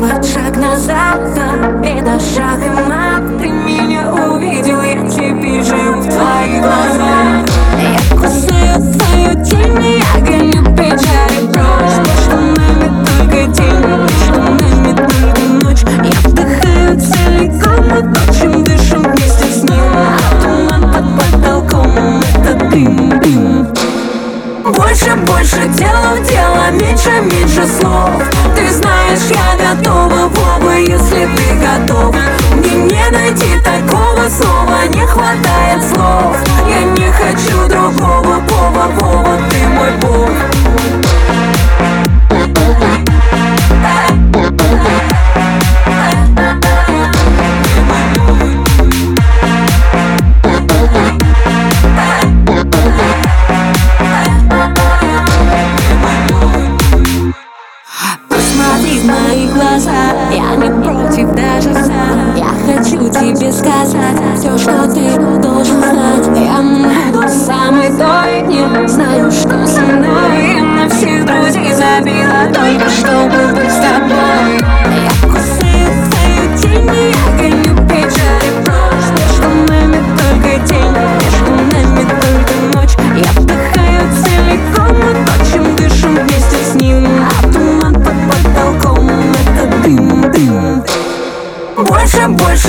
Вот шаг назад, и за шаг и мат, больше дел, дела меньше, меньше слов Ты знаешь, я готова, Вова, если ты готова. Мне не найти такого слова, не хватает слов глаза. Я не против даже сам Я хочу тебе сказать Все, что ты должен знать. Я буду самый той Знаю, что со мной. На всех друзей забила.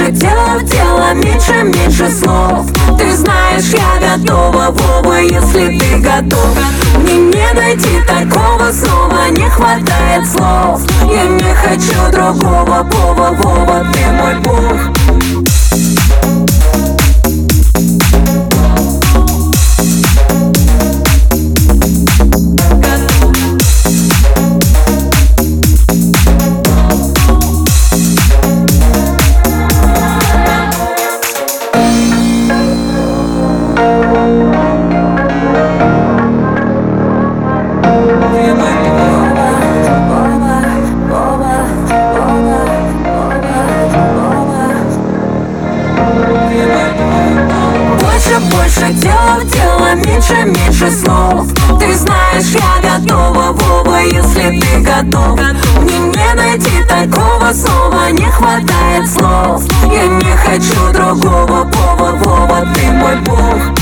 Дело в дело, меньше, меньше слов. Ты знаешь, я готова, Вова, если ты готов Мне не найти такого снова, не хватает слов. Я не хочу другого, Вова, Вова, ты Больше дел, дела меньше, меньше слов. Ты знаешь, я готова, Вова, если ты готов Мне не найти такого слова, не хватает слов. Я не хочу другого, Вова, Вова, ты мой бог.